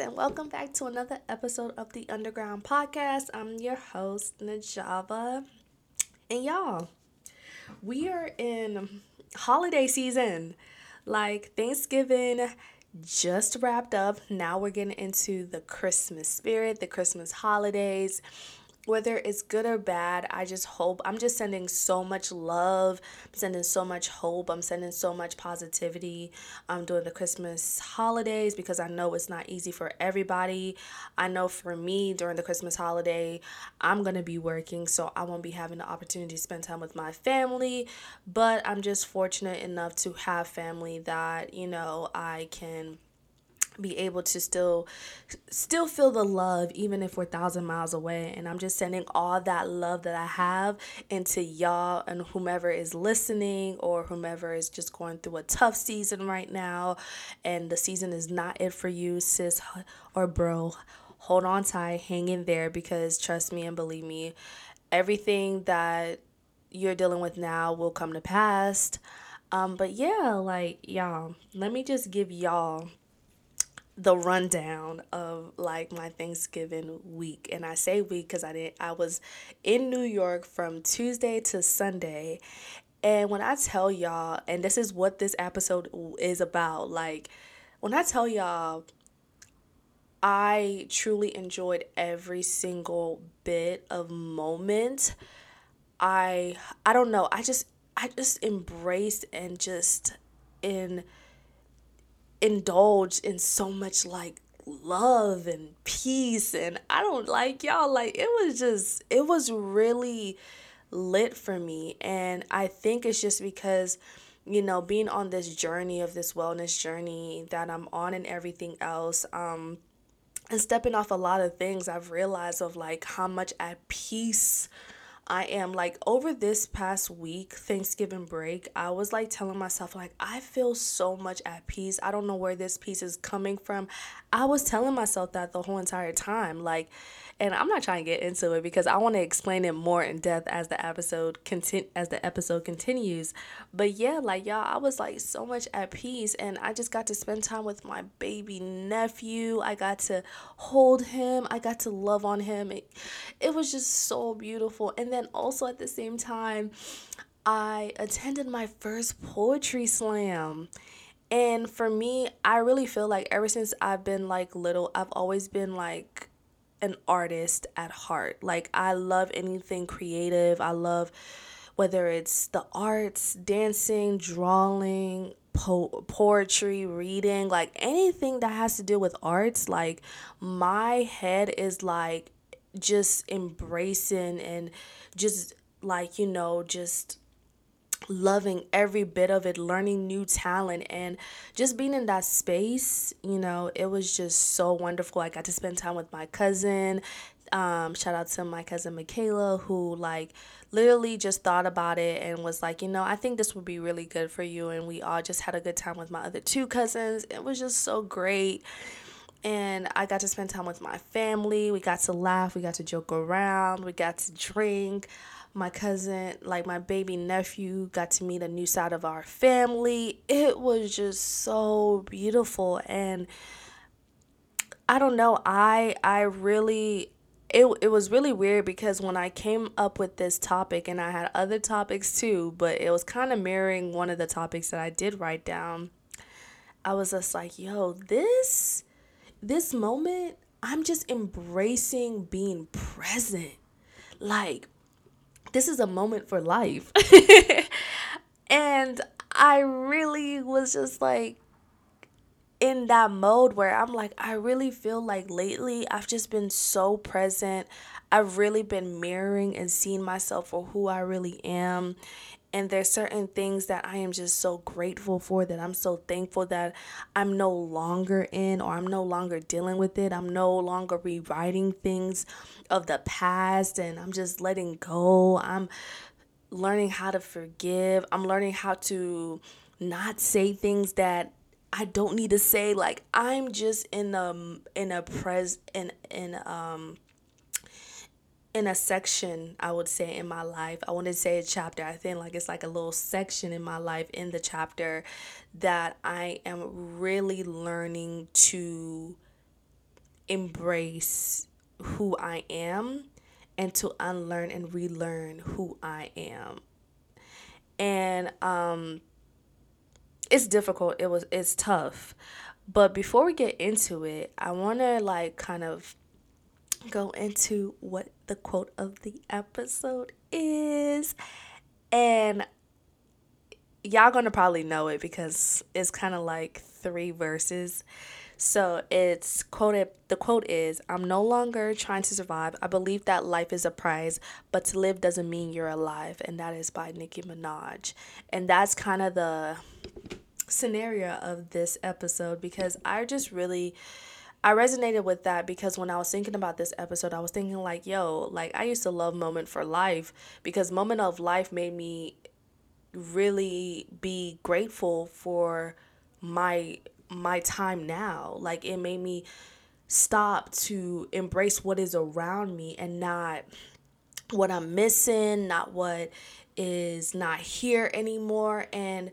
And welcome back to another episode of the Underground Podcast. I'm your host, Najava. And y'all, we are in holiday season. Like Thanksgiving just wrapped up. Now we're getting into the Christmas spirit, the Christmas holidays whether it's good or bad, I just hope I'm just sending so much love, I'm sending so much hope, I'm sending so much positivity um, during the Christmas holidays because I know it's not easy for everybody. I know for me during the Christmas holiday, I'm gonna be working, so I won't be having the opportunity to spend time with my family. But I'm just fortunate enough to have family that you know I can be able to still still feel the love even if we're thousand miles away. And i'm just sending all that love that i have into y'all and whomever is listening or whomever is just going through a tough season right now. And the season is not it for you sis or bro. Hold on tight hang in there because trust me and believe me everything that you're dealing with now will come to pass. Um, but yeah, like y'all, let me just give y'all the rundown of like my Thanksgiving week. And I say week because I didn't I was in New York from Tuesday to Sunday. And when I tell y'all, and this is what this episode is about, like when I tell y'all I truly enjoyed every single bit of moment. I I don't know. I just I just embraced and just in indulge in so much like love and peace and I don't like y'all like it was just it was really lit for me and I think it's just because you know being on this journey of this wellness journey that I'm on and everything else um and stepping off a lot of things I've realized of like how much at peace I am like over this past week, Thanksgiving break, I was like telling myself, like, I feel so much at peace. I don't know where this peace is coming from. I was telling myself that the whole entire time. Like, and I'm not trying to get into it because I want to explain it more in depth as the episode content as the episode continues. But yeah, like y'all, I was like so much at peace and I just got to spend time with my baby nephew. I got to hold him. I got to love on him. It, it was just so beautiful. And then also at the same time, I attended my first poetry slam. And for me, I really feel like ever since I've been like little, I've always been like an artist at heart. Like I love anything creative. I love whether it's the arts, dancing, drawing, po- poetry, reading, like anything that has to do with arts, like my head is like just embracing and just like, you know, just loving every bit of it, learning new talent, and just being in that space, you know, it was just so wonderful. I got to spend time with my cousin. Um, shout out to my cousin Michaela, who like literally just thought about it and was like, you know, I think this would be really good for you. And we all just had a good time with my other two cousins. It was just so great. And I got to spend time with my family. We got to laugh. We got to joke around. We got to drink my cousin, like my baby nephew, got to meet a new side of our family. It was just so beautiful and I don't know, I I really it, it was really weird because when I came up with this topic and I had other topics too, but it was kind of mirroring one of the topics that I did write down. I was just like, yo, this this moment, I'm just embracing being present. Like this is a moment for life. and I really was just like in that mode where I'm like, I really feel like lately I've just been so present. I've really been mirroring and seeing myself for who I really am and there's certain things that I am just so grateful for that I'm so thankful that I'm no longer in or I'm no longer dealing with it. I'm no longer rewriting things of the past and I'm just letting go. I'm learning how to forgive. I'm learning how to not say things that I don't need to say like I'm just in a in a pres in in um in a section i would say in my life. I want to say a chapter. I think like it's like a little section in my life in the chapter that i am really learning to embrace who i am and to unlearn and relearn who i am. And um it's difficult. It was it's tough. But before we get into it i want to like kind of go into what the quote of the episode is. And y'all gonna probably know it because it's kind of like three verses. So it's quoted the quote is I'm no longer trying to survive. I believe that life is a prize, but to live doesn't mean you're alive. And that is by Nicki Minaj. And that's kind of the scenario of this episode because I just really I resonated with that because when I was thinking about this episode, I was thinking like, yo, like I used to love Moment for Life because Moment of Life made me really be grateful for my my time now. Like it made me stop to embrace what is around me and not what I'm missing, not what is not here anymore and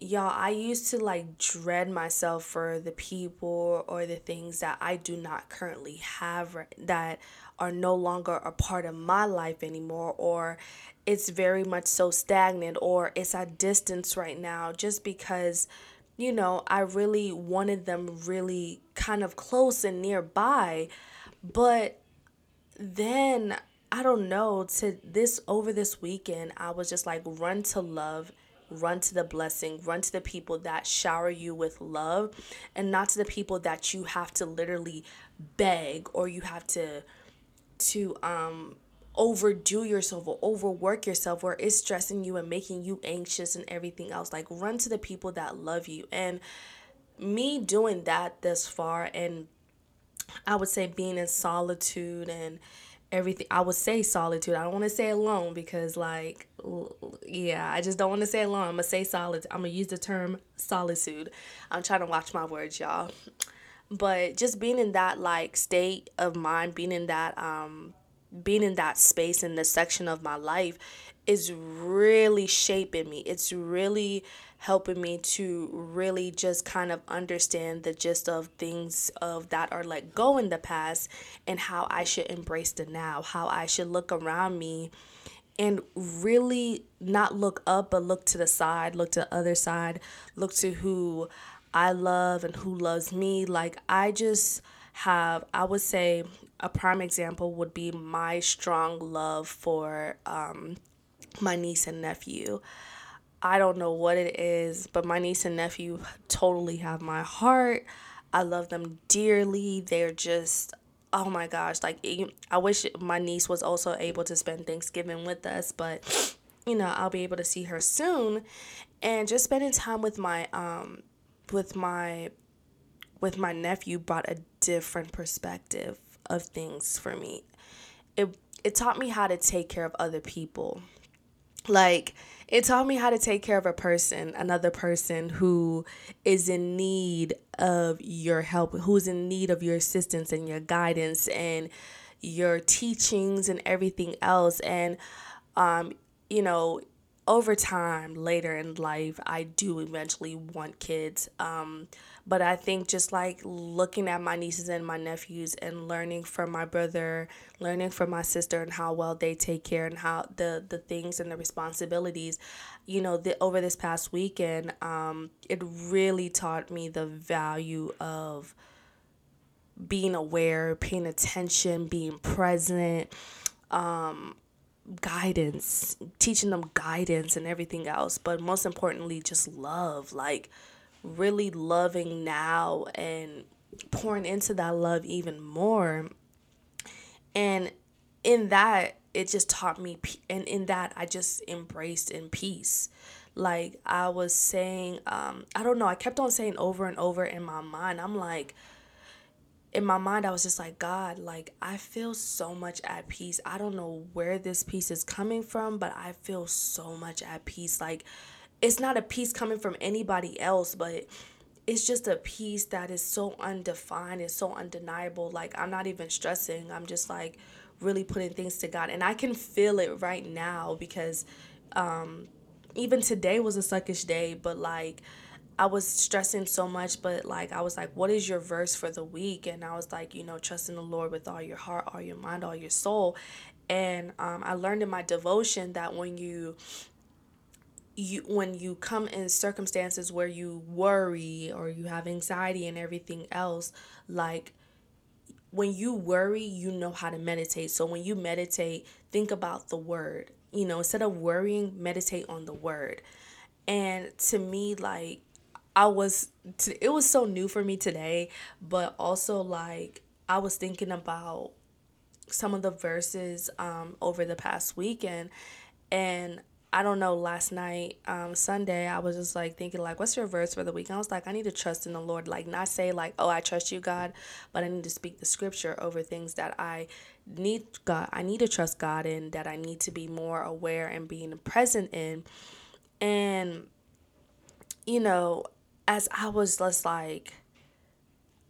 y'all i used to like dread myself for the people or the things that i do not currently have that are no longer a part of my life anymore or it's very much so stagnant or it's at distance right now just because you know i really wanted them really kind of close and nearby. But then i don't know to this over this weekend i was just like run to love run to the blessing, run to the people that shower you with love, and not to the people that you have to literally beg or you have to to um overdo yourself or overwork yourself or it's stressing you and making you anxious and everything else. Like run to the people that love you. And me doing that this far and I would say being in solitude and everything i would say solitude. I don't want to say alone because like yeah i just don't want to say alone. I'm gonna say solid i'm gonna use the term solitude. I'm trying to watch my words y'all. But just being in that like state of mind being in that um being in that space in the section of my life is really shaping me. It's really helping me to really just kind of understand the gist of things of that are let go in the past and how I should embrace the now, how I should look around me and really not look up but look to the side, look to the other side, look to who I love and who loves me. Like I just have I would say a prime example would be my strong love for um my niece and nephew. I don't know what it is, but my niece and nephew totally have my heart. I love them dearly. They're just, oh my gosh, like I wish my niece was also able to spend Thanksgiving with us, but you know, I'll be able to see her soon and just spending time with my um with my with my nephew brought a different perspective of things for me. It it taught me how to take care of other people. Like it taught me how to take care of a person, another person who is in need of your help, who's in need of your assistance and your guidance and your teachings and everything else. And, um, you know, over time, later in life, I do eventually want kids. Um, but I think just like looking at my nieces and my nephews and learning from my brother, learning from my sister and how well they take care and how the the things and the responsibilities, you know, the, over this past weekend, um, it really taught me the value of being aware, paying attention, being present, um, guidance, teaching them guidance and everything else. But most importantly, just love. Like, really loving now and pouring into that love even more. And in that, it just taught me, and in that, I just embraced in peace. Like I was saying, um, I don't know, I kept on saying over and over in my mind, I'm like, in my mind, I was just like, God, like, I feel so much at peace. I don't know where this peace is coming from, but I feel so much at peace. Like, it's not a peace coming from anybody else, but it's just a peace that is so undefined, it's so undeniable. Like I'm not even stressing. I'm just like really putting things to God. And I can feel it right now because um, even today was a suckish day, but like I was stressing so much, but like I was like, what is your verse for the week? And I was like, you know, trust in the Lord with all your heart, all your mind, all your soul. And um, I learned in my devotion that when you you when you come in circumstances where you worry or you have anxiety and everything else, like when you worry, you know how to meditate. So when you meditate, think about the word. You know, instead of worrying, meditate on the word. And to me, like, I was, it was so new for me today, but also, like, I was thinking about some of the verses um, over the past weekend. And I don't know, last night, um, Sunday, I was just like thinking, like, what's your verse for the week? And I was like, I need to trust in the Lord. Like, not say, like, oh, I trust you, God, but I need to speak the scripture over things that I need God. I need to trust God in, that I need to be more aware and being present in. And, you know, as I was just like,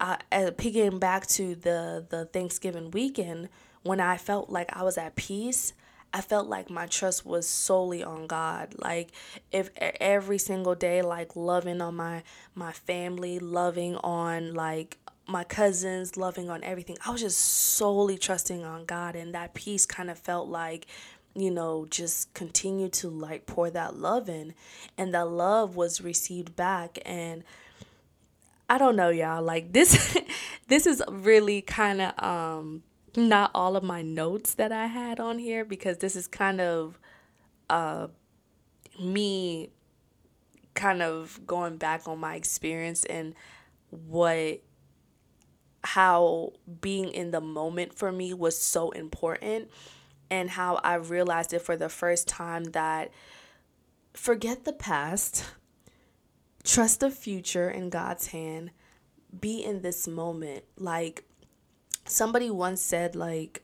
uh, picking back to the, the Thanksgiving weekend, when I felt like I was at peace, I felt like my trust was solely on God. Like if every single day like loving on my my family, loving on like my cousins, loving on everything. I was just solely trusting on God and that peace kind of felt like you know, just continue to like pour that love in and that love was received back and I don't know y'all like this this is really kind of um not all of my notes that I had on here because this is kind of uh, me kind of going back on my experience and what how being in the moment for me was so important and how I realized it for the first time that forget the past, trust the future in God's hand, be in this moment. Like somebody once said like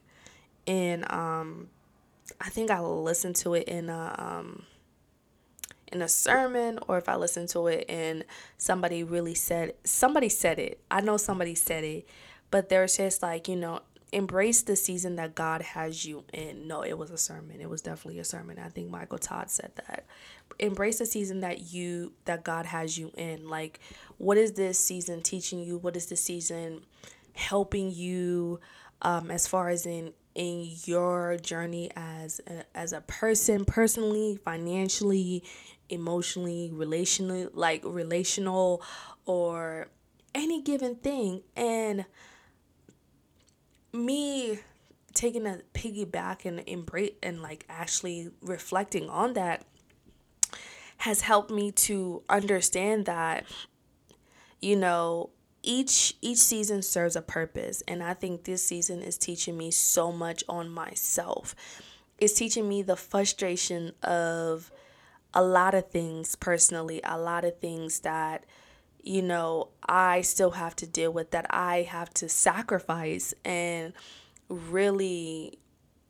in um I think I listened to it in a um in a sermon or if I listened to it and somebody really said somebody said it. I know somebody said it, but there's just like, you know, embrace the season that God has you in. No, it was a sermon. It was definitely a sermon. I think Michael Todd said that. Embrace the season that you that God has you in. Like what is this season teaching you? What is the season helping you um, as far as in in your journey as a, as a person personally financially emotionally relationally like relational or any given thing. And me taking a piggyback and embrace and like actually reflecting on that has helped me to understand that you know each each season serves a purpose and i think this season is teaching me so much on myself it's teaching me the frustration of a lot of things personally a lot of things that you know i still have to deal with that i have to sacrifice and really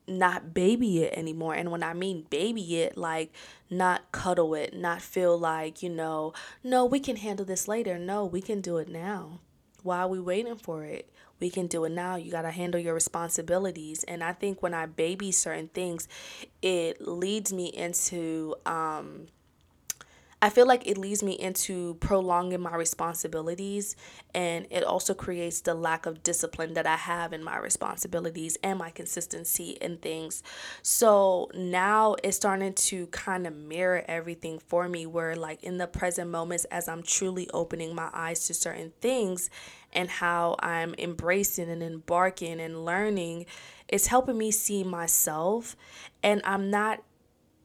not baby it anymore. And when I mean baby it, like not cuddle it, not feel like, you know, no, we can handle this later. No, we can do it now. Why are we waiting for it? We can do it now. You got to handle your responsibilities. And I think when I baby certain things, it leads me into um I feel like it leads me into prolonging my responsibilities and it also creates the lack of discipline that I have in my responsibilities and my consistency in things. So now it's starting to kind of mirror everything for me where like in the present moments as I'm truly opening my eyes to certain things and how I'm embracing and embarking and learning, it's helping me see myself. And I'm not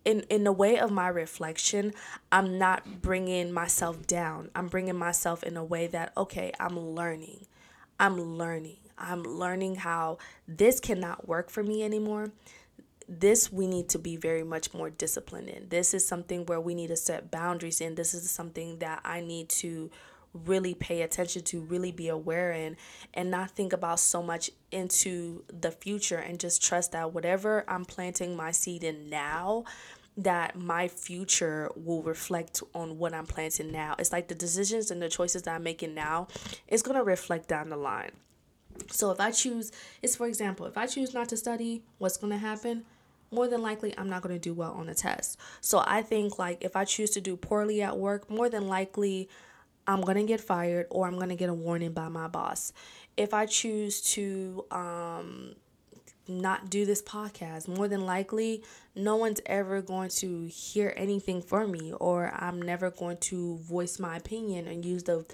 in in the way of my reflection i'm not bringing myself down. I'm bringing myself in a way that okay i'm learning. I'm learning. I'm learning how this cannot work for me anymore. This we need to be very much more disciplined in. This is something where we need to set boundaries in. This is something that i need to really pay attention to, really be aware in, and not think about so much into the future and just trust that whatever I'm planting my seed in now, that my future will reflect on what I'm planting now. It's like the decisions and the choices that I'm making now is going to reflect down the line. So if I choose, it's for example, if I choose not to study, what's going to happen? More than likely, I'm not going to do well on the test. So I think, like, if I choose to do poorly at work, more than likely, I'm going to get fired or I'm going to get a warning by my boss. If I choose to um, not do this podcast, more than likely, no one's ever going to hear anything from me, or I'm never going to voice my opinion and use the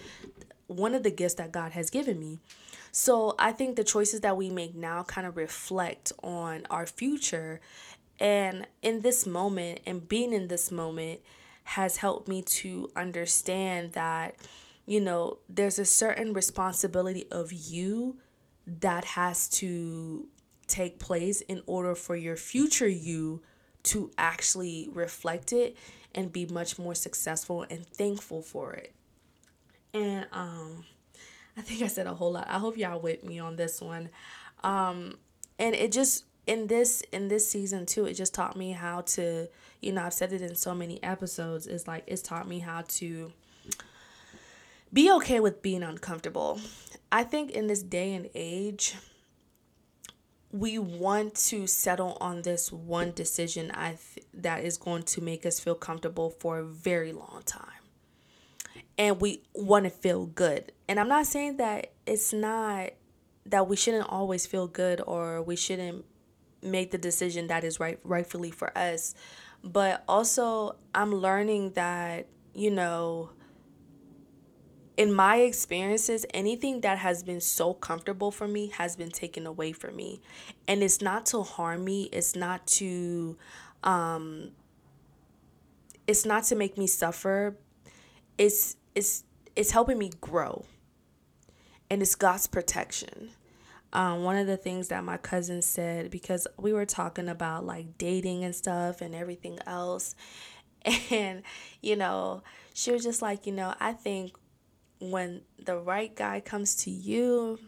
one of the gifts that God has given me. So I think the choices that we make now kind of reflect on our future. And in this moment, and being in this moment, has helped me to understand that, you know, there's a certain responsibility of you that has to take place in order for your future you to actually reflect it and be much more successful and thankful for it. And um I think I said a whole lot. I hope y'all with me on this one. Um and it just in this in this season too, it just taught me how to, you know, I've said it in so many episodes, it's like it's taught me how to be okay with being uncomfortable. I think in this day and age, we want to settle on this one decision I th- that is going to make us feel comfortable for a very long time. And we want to feel good. And I'm not saying that it's not that we shouldn't always feel good or we shouldn't make the decision that is right rightfully for us. But also I'm learning that, you know, in my experiences, anything that has been so comfortable for me has been taken away from me. And it's not to harm me, it's not to um it's not to make me suffer. It's it's it's helping me grow. And it's God's protection. Um, one of the things that my cousin said because we were talking about like dating and stuff and everything else and you know she was just like you know i think when the right guy comes to you,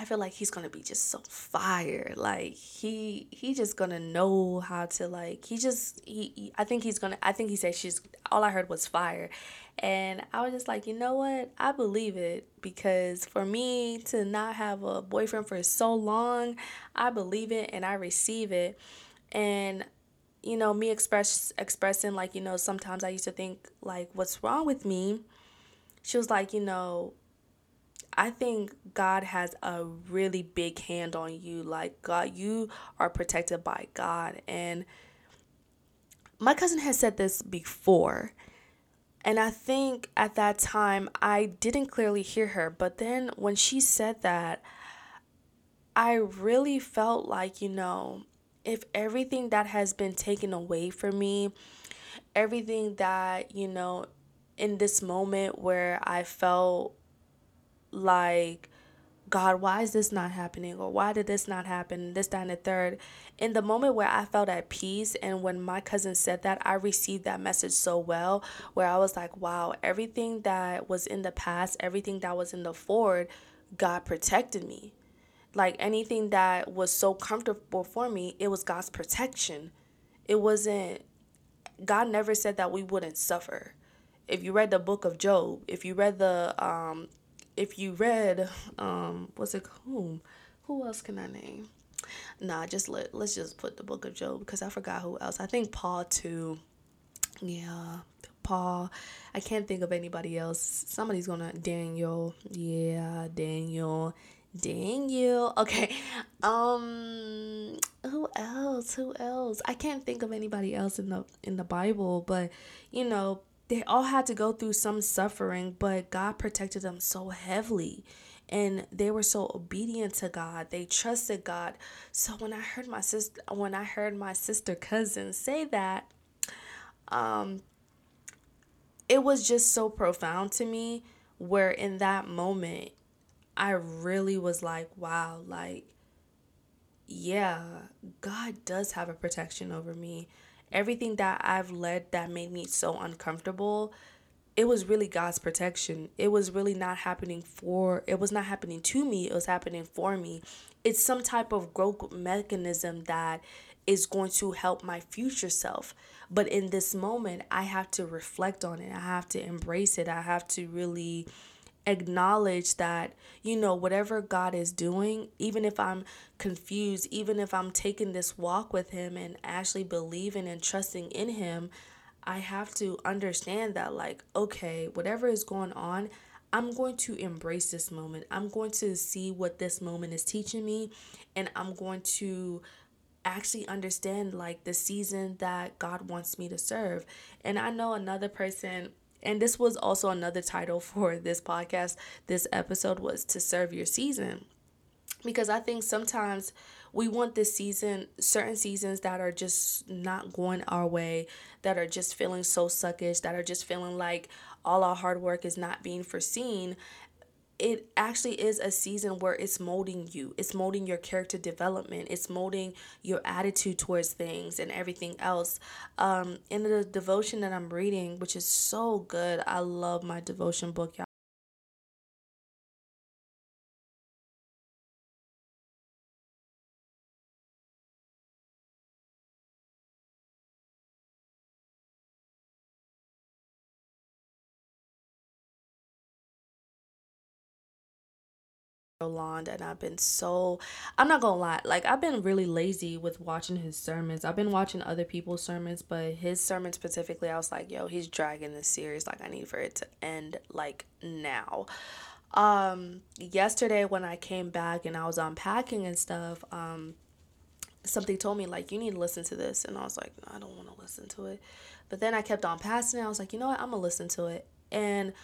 I feel like he's gonna be just so fire. Like he he just gonna know how to like he just he, he, I think he's gonna I think he said she's all I heard was fire. And I was just like, you know what? I believe it because for me to not have a boyfriend for so long, I believe it and I receive it. And you know, me express expressing like, you know, sometimes I used to think like what's wrong with me? she was like, you know, I think God has a really big hand on you. Like, God, you are protected by God. And my cousin has said this before. And I think at that time, I didn't clearly hear her. But then when she said that, I really felt like, you know, if everything that has been taken away from me, everything that, you know, in this moment where I felt like, God, why is this not happening? Or why did this not happen? This, that, and the third. In the moment where I felt at peace, and when my cousin said that, I received that message so well, where I was like, wow, everything that was in the past, everything that was in the forward, God protected me. Like anything that was so comfortable for me, it was God's protection. It wasn't, God never said that we wouldn't suffer if you read the book of Job, if you read the um if you read um what's it whom who else can I name? Nah, just let let's just put the book of Job because I forgot who else. I think Paul too. Yeah, Paul. I can't think of anybody else. Somebody's gonna Daniel. Yeah, Daniel. Daniel. Okay. Um who else? Who else? I can't think of anybody else in the in the Bible, but you know, they all had to go through some suffering, but God protected them so heavily. And they were so obedient to God. They trusted God. So when I heard my sister when I heard my sister cousin say that, um it was just so profound to me where in that moment I really was like, wow, like yeah, God does have a protection over me everything that I've led that made me so uncomfortable, it was really God's protection. It was really not happening for, it was not happening to me, it was happening for me. It's some type of growth mechanism that is going to help my future self. But in this moment, I have to reflect on it. I have to embrace it. I have to really acknowledge that you know whatever God is doing even if I'm confused even if I'm taking this walk with him and actually believing and trusting in him I have to understand that like okay whatever is going on I'm going to embrace this moment I'm going to see what this moment is teaching me and I'm going to actually understand like the season that God wants me to serve. And I know another person and this was also another title for this podcast. This episode was to serve your season. Because I think sometimes we want this season, certain seasons that are just not going our way, that are just feeling so suckish, that are just feeling like all our hard work is not being foreseen it actually is a season where it's molding you. It's molding your character development. It's molding your attitude towards things and everything else. Um, in the devotion that I'm reading, which is so good, I love my devotion book, y'all. Roland and I've been so I'm not gonna lie, like I've been really lazy with watching his sermons. I've been watching other people's sermons, but his sermon specifically, I was like, yo, he's dragging this series. Like I need for it to end like now. Um yesterday when I came back and I was unpacking and stuff, um something told me like you need to listen to this and I was like, no, I don't want to listen to it. But then I kept on passing it. I was like, you know what, I'm gonna listen to it. And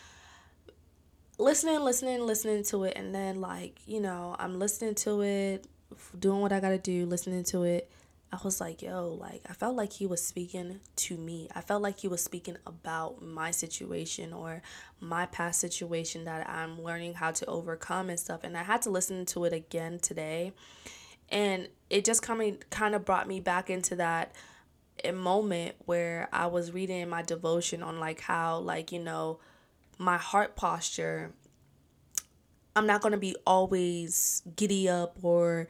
listening, listening, listening to it, and then like you know, I'm listening to it, doing what I gotta do, listening to it. I was like, yo, like I felt like he was speaking to me. I felt like he was speaking about my situation or my past situation that I'm learning how to overcome and stuff. And I had to listen to it again today. And it just coming kind of brought me back into that eh, moment where I was reading my devotion on like how like, you know, my heart posture, I'm not going to be always giddy up or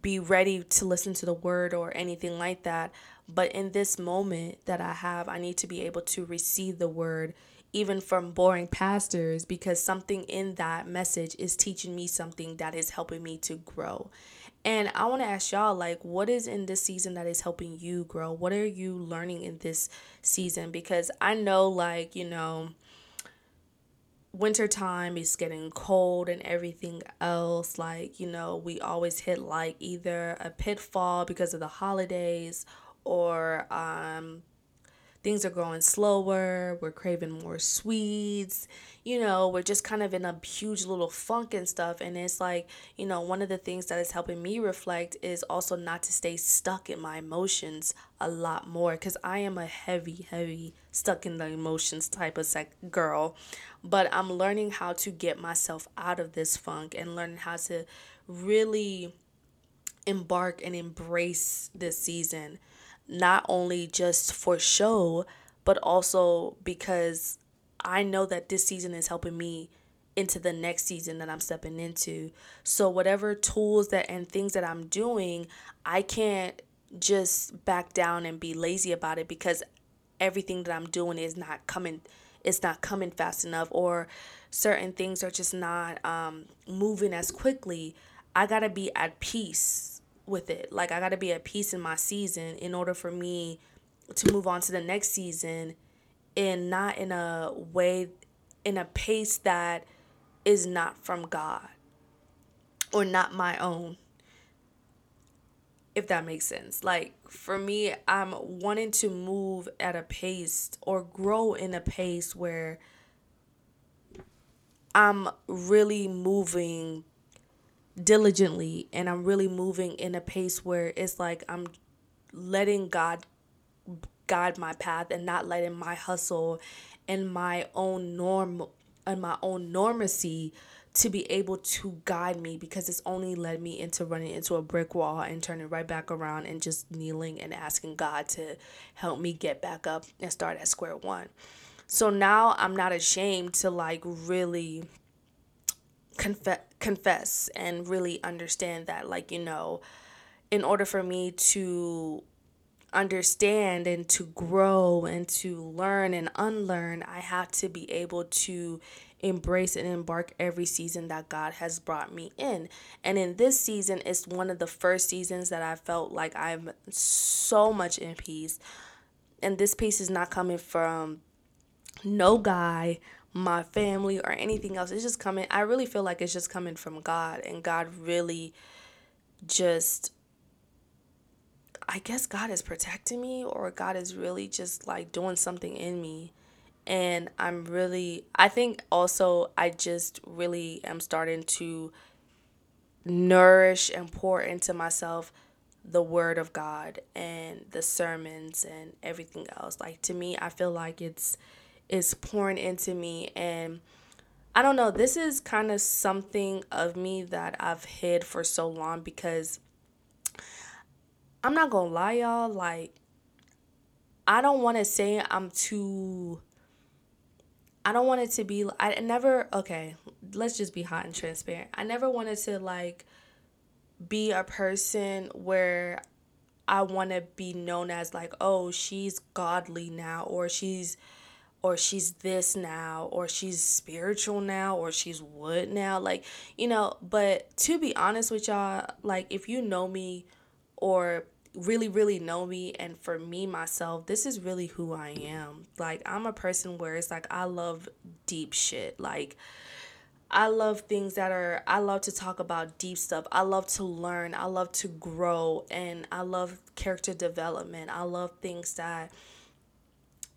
be ready to listen to the word or anything like that. But in this moment that I have, I need to be able to receive the word even from boring pastors because something in that message is teaching me something that is helping me to grow. And I want to ask y'all, like, what is in this season that is helping you grow? What are you learning in this season? Because I know, like, you know, wintertime is getting cold and everything else like you know we always hit like either a pitfall because of the holidays or um things are going slower, we're craving more sweets, you know, we're just kind of in a huge little funk and stuff. And it's like, you know, one of the things that is helping me reflect is also not to stay stuck in my emotions a lot more because I am a heavy, heavy, stuck in the emotions type of sec- girl. But I'm learning how to get myself out of this funk and learning how to really embark and embrace this season not only just for show, but also because I know that this season is helping me into the next season that I'm stepping into. So whatever tools that and things that I'm doing, I can't just back down and be lazy about it because everything that I'm doing is not coming it's not coming fast enough or certain things are just not um, moving as quickly. I got to be at peace with it. Like I got to be at peace in my season in order for me to move on to the next season and not in a way in a pace that is not from God or not my own. If that makes sense. Like for me, I'm wanting to move at a pace or grow in a pace where I'm really moving diligently and I'm really moving in a pace where it's like I'm letting God guide my path and not letting my hustle and my own norm and my own normacy to be able to guide me because it's only led me into running into a brick wall and turning right back around and just kneeling and asking God to help me get back up and start at square one. So now I'm not ashamed to like really confess confess and really understand that like you know in order for me to understand and to grow and to learn and unlearn i have to be able to embrace and embark every season that God has brought me in. And in this season, it's one of the first seasons that I felt like I'm so much in peace. And this peace is not coming from no guy, my family, or anything else. It's just coming, I really feel like it's just coming from God. And God really just I guess God is protecting me or God is really just like doing something in me. And I'm really, I think also I just really am starting to nourish and pour into myself the word of God and the sermons and everything else. Like to me, I feel like it's it's pouring into me and I don't know, this is kind of something of me that I've hid for so long because I'm not gonna lie, y'all. Like, I don't want to say I'm too. I don't want it to be. I never. Okay, let's just be hot and transparent. I never wanted to like be a person where I want to be known as like, oh, she's godly now, or she's or she's this now, or she's spiritual now, or she's wood now. Like, you know, but to be honest with y'all, like, if you know me or really really know me and for me myself this is really who i am. Like i'm a person where it's like i love deep shit. Like i love things that are i love to talk about deep stuff. I love to learn. I love to grow and i love character development. I love things that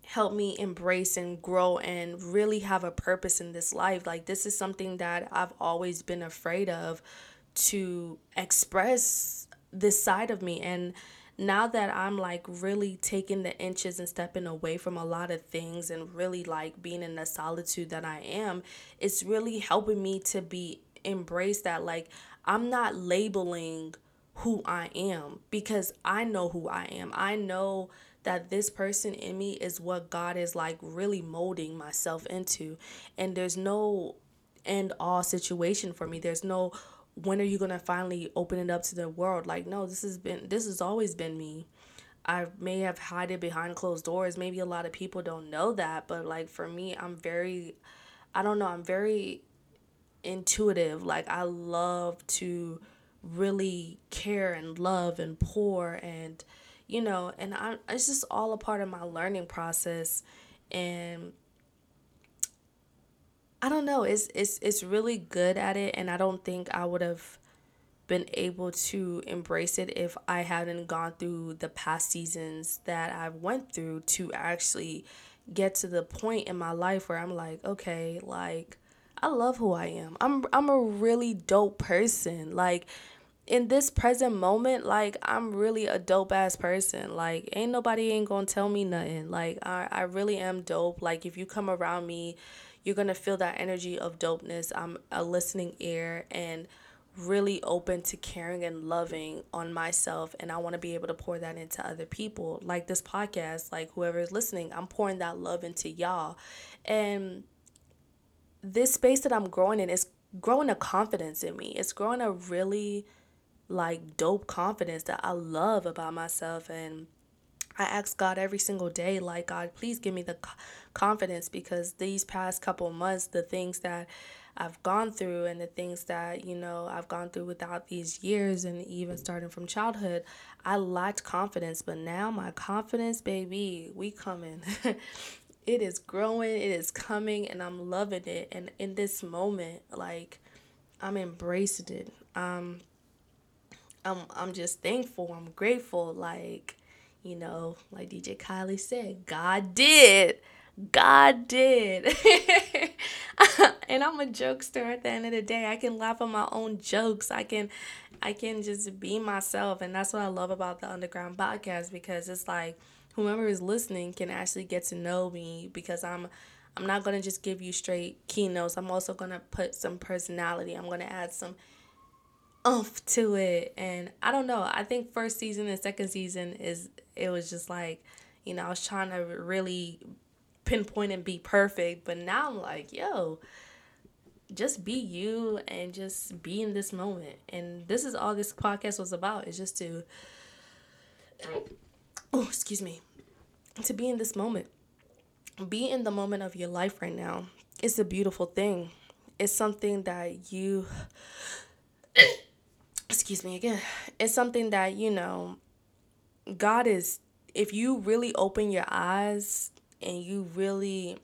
help me embrace and grow and really have a purpose in this life. Like this is something that i've always been afraid of to express this side of me and now that I'm like really taking the inches and stepping away from a lot of things and really like being in the solitude that I am, it's really helping me to be embrace that like I'm not labeling who I am because I know who I am. I know that this person in me is what God is like really molding myself into. And there's no end all situation for me. There's no when are you gonna finally open it up to the world? Like, no, this has been this has always been me. I may have hide it behind closed doors. Maybe a lot of people don't know that, but like for me, I'm very I don't know, I'm very intuitive. Like I love to really care and love and pour and you know, and I it's just all a part of my learning process and I don't know. It's it's it's really good at it, and I don't think I would have been able to embrace it if I hadn't gone through the past seasons that I went through to actually get to the point in my life where I'm like, okay, like I love who I am. I'm I'm a really dope person. Like in this present moment, like I'm really a dope ass person. Like ain't nobody ain't gonna tell me nothing. Like I, I really am dope. Like if you come around me you're going to feel that energy of dopeness. I'm a listening ear and really open to caring and loving on myself and I want to be able to pour that into other people. Like this podcast, like whoever is listening, I'm pouring that love into y'all. And this space that I'm growing in is growing a confidence in me. It's growing a really like dope confidence that I love about myself and I ask God every single day, like, God, please give me the confidence because these past couple months, the things that I've gone through and the things that, you know, I've gone through without these years and even starting from childhood, I lacked confidence. But now my confidence, baby, we coming. it is growing, it is coming, and I'm loving it. And in this moment, like, I'm embracing it. Um, I'm, I'm just thankful. I'm grateful. Like, you know, like DJ Khaled said, God did. God did. and I'm a jokester at the end of the day. I can laugh at my own jokes. I can I can just be myself and that's what I love about the underground podcast because it's like whoever is listening can actually get to know me because I'm I'm not going to just give you straight keynotes. I'm also going to put some personality. I'm going to add some oomph to it. And I don't know. I think first season and second season is it was just like, you know, I was trying to really pinpoint and be perfect, but now I'm like, yo, just be you and just be in this moment. And this is all this podcast was about is just to oh, excuse me. To be in this moment. Be in the moment of your life right now it's a beautiful thing. It's something that you excuse me again. It's something that, you know, God is if you really open your eyes and you really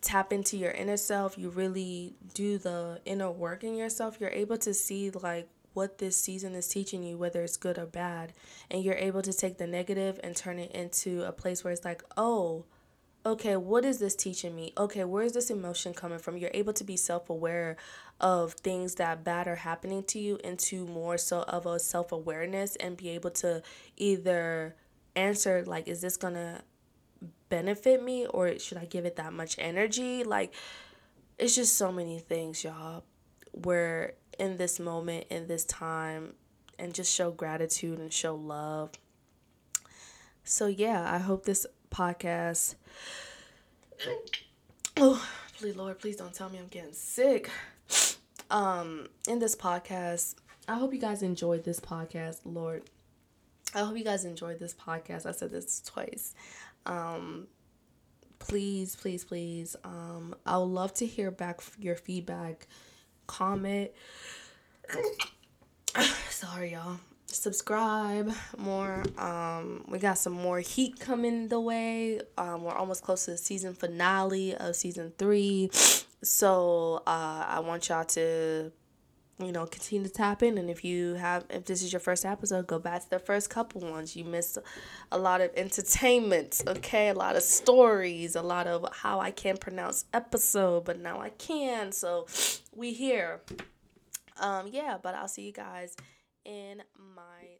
tap into your inner self, you really do the inner work in yourself, you're able to see like what this season is teaching you, whether it's good or bad. And you're able to take the negative and turn it into a place where it's like, oh, okay, what is this teaching me? Okay, where is this emotion coming from? You're able to be self aware of things that bad are happening to you into more so of a self awareness and be able to either answer, like, is this gonna benefit me or should I give it that much energy? Like, it's just so many things, y'all, where in this moment, in this time, and just show gratitude and show love. So, yeah, I hope this podcast. Oh, please, Lord, please don't tell me I'm getting sick. Um, in this podcast, I hope you guys enjoyed this podcast, Lord. I hope you guys enjoyed this podcast. I said this twice. Um, please, please, please. Um, I would love to hear back your feedback. Comment. Sorry, y'all. Subscribe more. Um, we got some more heat coming the way. Um, we're almost close to the season finale of season three. So uh, I want y'all to you know, continue to tap in. And if you have, if this is your first episode, go back to the first couple ones. You missed a lot of entertainment, okay? A lot of stories, a lot of how I can't pronounce episode, but now I can. So we here. Um, yeah, but I'll see you guys in my